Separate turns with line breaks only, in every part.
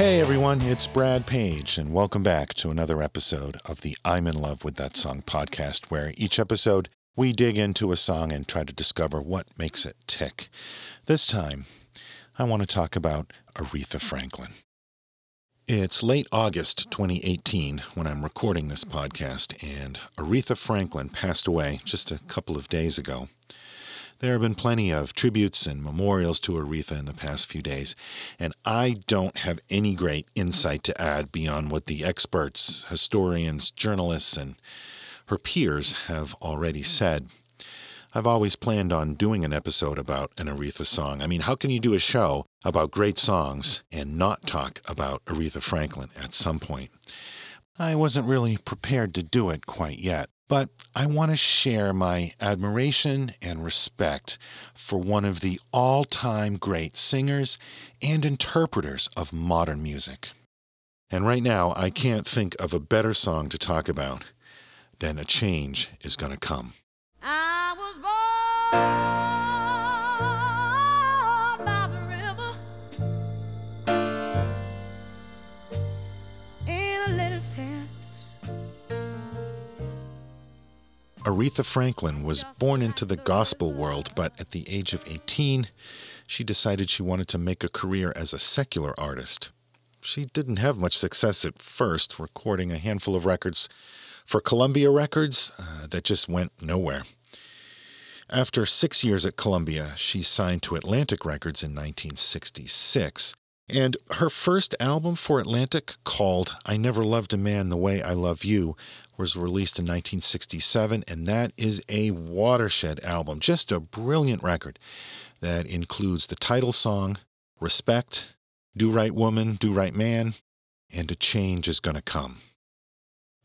Hey everyone, it's Brad Page, and welcome back to another episode of the I'm in Love with That Song podcast, where each episode we dig into a song and try to discover what makes it tick. This time, I want to talk about Aretha Franklin. It's late August 2018 when I'm recording this podcast, and Aretha Franklin passed away just a couple of days ago. There have been plenty of tributes and memorials to Aretha in the past few days, and I don't have any great insight to add beyond what the experts, historians, journalists, and her peers have already said. I've always planned on doing an episode about an Aretha song. I mean, how can you do a show about great songs and not talk about Aretha Franklin at some point? I wasn't really prepared to do it quite yet. But I want to share my admiration and respect for one of the all time great singers and interpreters of modern music. And right now, I can't think of a better song to talk about than A Change is Gonna Come. Aretha Franklin was born into the gospel world, but at the age of 18, she decided she wanted to make a career as a secular artist. She didn't have much success at first, recording a handful of records for Columbia Records uh, that just went nowhere. After six years at Columbia, she signed to Atlantic Records in 1966. And her first album for Atlantic, called I Never Loved a Man the Way I Love You, was released in 1967, and that is a watershed album. Just a brilliant record that includes the title song, Respect, Do Right Woman, Do Right Man, and A Change is Gonna Come.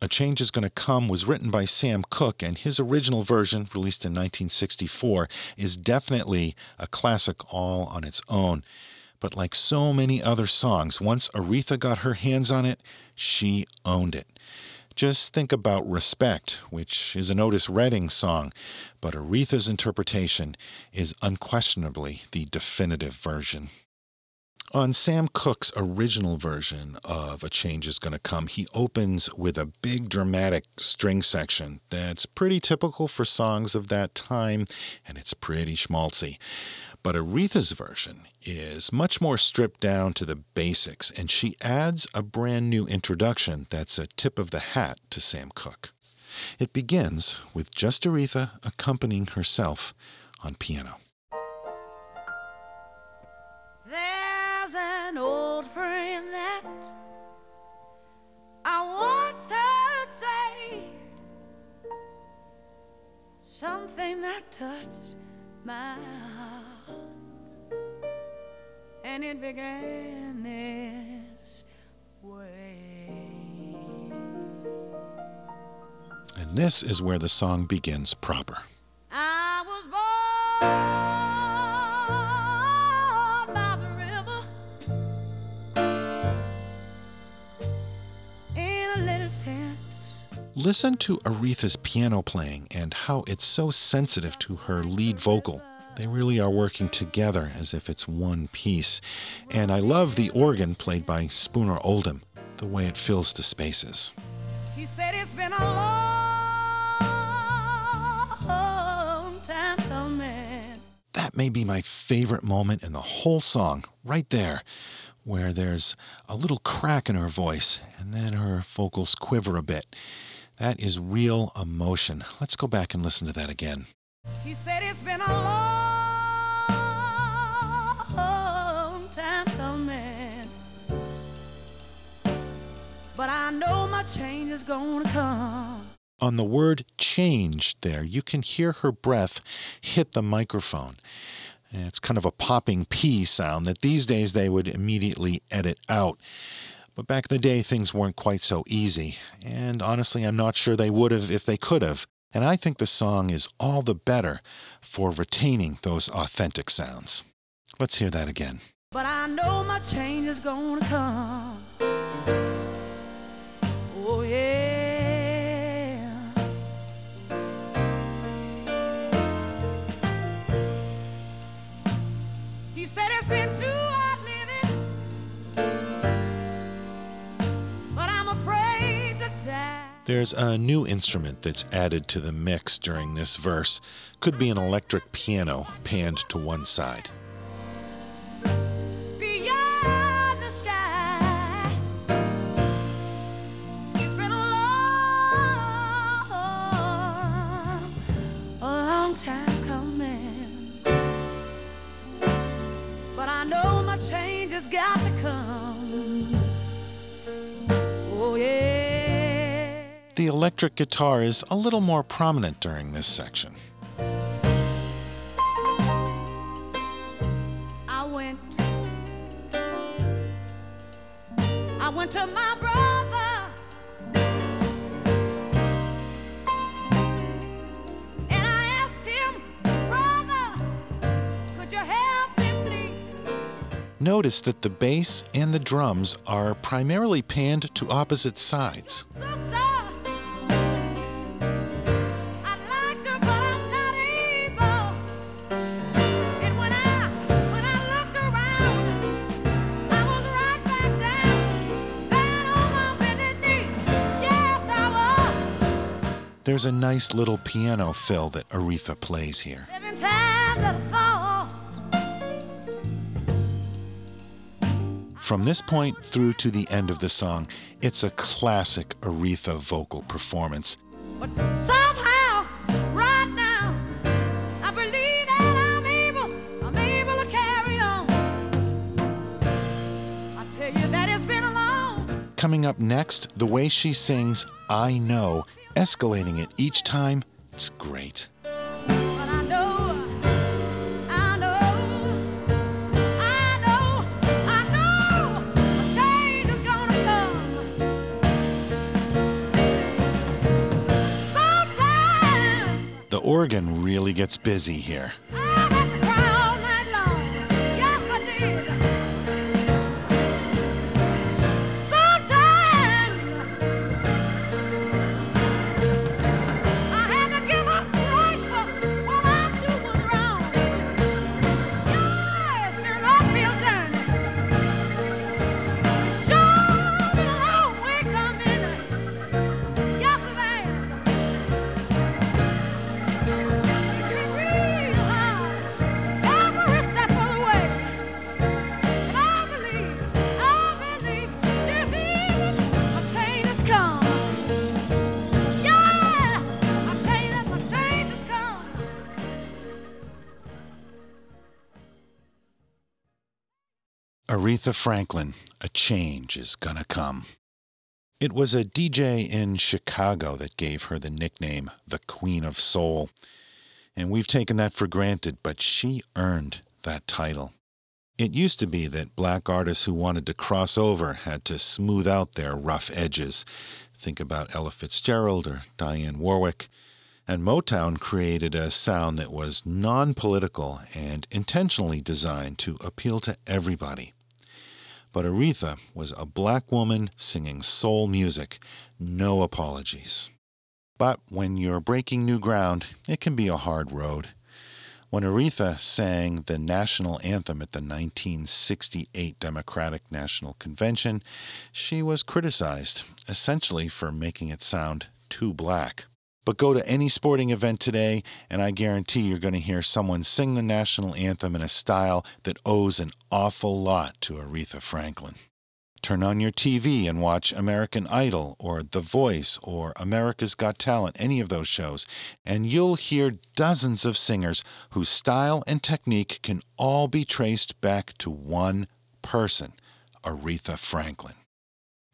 A Change is Gonna Come was written by Sam Cooke, and his original version, released in 1964, is definitely a classic all on its own. But like so many other songs, once Aretha got her hands on it, she owned it. Just think about Respect, which is an Otis Redding song, but Aretha's interpretation is unquestionably the definitive version. On Sam Cooke's original version of A Change is Gonna Come, he opens with a big dramatic string section that's pretty typical for songs of that time, and it's pretty schmaltzy. But Aretha's version is much more stripped down to the basics, and she adds a brand new introduction that's a tip of the hat to Sam Cooke. It begins with just Aretha accompanying herself on piano.
There's an old friend that I once heard say something that touched my heart and it began this way.
And this is where the song begins proper.
I was born by the river in a little tent.
Listen to Aretha's piano playing and how it's so sensitive to her lead vocal. They really are working together as if it's one piece. And I love the organ played by Spooner Oldham, the way it fills the spaces.
He said it's been a long time coming.
That may be my favorite moment in the whole song, right there, where there's a little crack in her voice and then her vocals quiver a bit. That is real emotion. Let's go back and listen to that again.
He said it's been a long but I know my change is gonna come.
On the word change, there, you can hear her breath hit the microphone. It's kind of a popping P sound that these days they would immediately edit out. But back in the day, things weren't quite so easy. And honestly, I'm not sure they would have if they could have. And I think the song is all the better for retaining those authentic sounds. Let's hear that again.
But I know my change is gonna come.
There's a new instrument that's added to the mix during this verse. Could be an electric piano panned to one side.
Change has got to come.
The electric guitar is a little more prominent during this section.
I went. I went to my brother. And I asked him, brother, could you help me, please?
Notice that the bass and the drums are primarily panned to opposite sides. There's a nice little piano fill that Aretha plays here.
Seven times I thought.
From this point through to the end of the song, it's a classic Aretha vocal performance.
But somehow, right now, I believe that I'm able, I'm able to carry on. I tell you that it's been a long,
Coming up next, the way she sings I Know, escalating it each time, it's great.
but I know, I know, I know, I know, a change is gonna come. Sometimes.
The organ really gets busy here. Aretha Franklin, a change is gonna come. It was a DJ in Chicago that gave her the nickname the Queen of Soul. And we've taken that for granted, but she earned that title. It used to be that black artists who wanted to cross over had to smooth out their rough edges. Think about Ella Fitzgerald or Dionne Warwick. And Motown created a sound that was non political and intentionally designed to appeal to everybody. But Aretha was a black woman singing soul music, no apologies. But when you're breaking new ground, it can be a hard road. When Aretha sang the national anthem at the 1968 Democratic National Convention, she was criticized, essentially for making it sound too black. But go to any sporting event today, and I guarantee you're going to hear someone sing the national anthem in a style that owes an awful lot to Aretha Franklin. Turn on your TV and watch American Idol or The Voice or America's Got Talent, any of those shows, and you'll hear dozens of singers whose style and technique can all be traced back to one person, Aretha Franklin.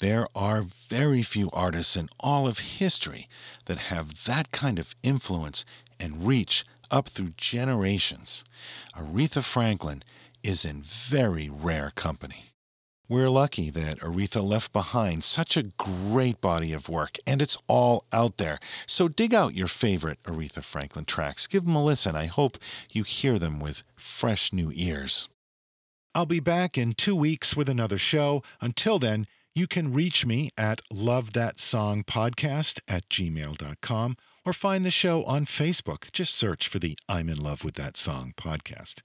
There are very few artists in all of history that have that kind of influence and reach up through generations. Aretha Franklin is in very rare company. We're lucky that Aretha left behind such a great body of work, and it's all out there. So dig out your favorite Aretha Franklin tracks. Give them a listen. I hope you hear them with fresh new ears. I'll be back in two weeks with another show. Until then, you can reach me at lovethatsongpodcast at gmail.com or find the show on Facebook. Just search for the I'm in love with that song podcast.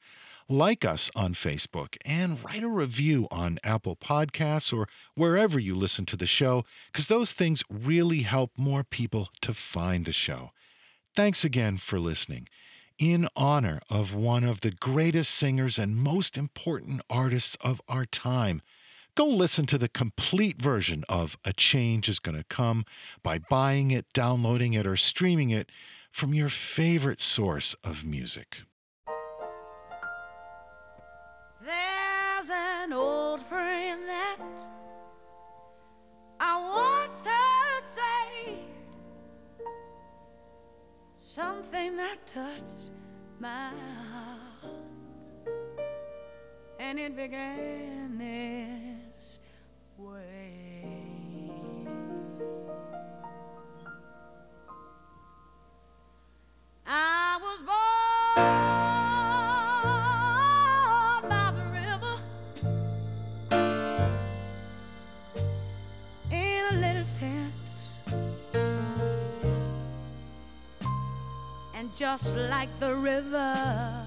Like us on Facebook and write a review on Apple Podcasts or wherever you listen to the show, because those things really help more people to find the show. Thanks again for listening. In honor of one of the greatest singers and most important artists of our time, go listen to the complete version of A Change is Gonna Come by buying it, downloading it, or streaming it from your favorite source of music.
There's an old friend that I once heard say something that touched my heart, and it began this way. I was born by the river in a little tent, and just like the river,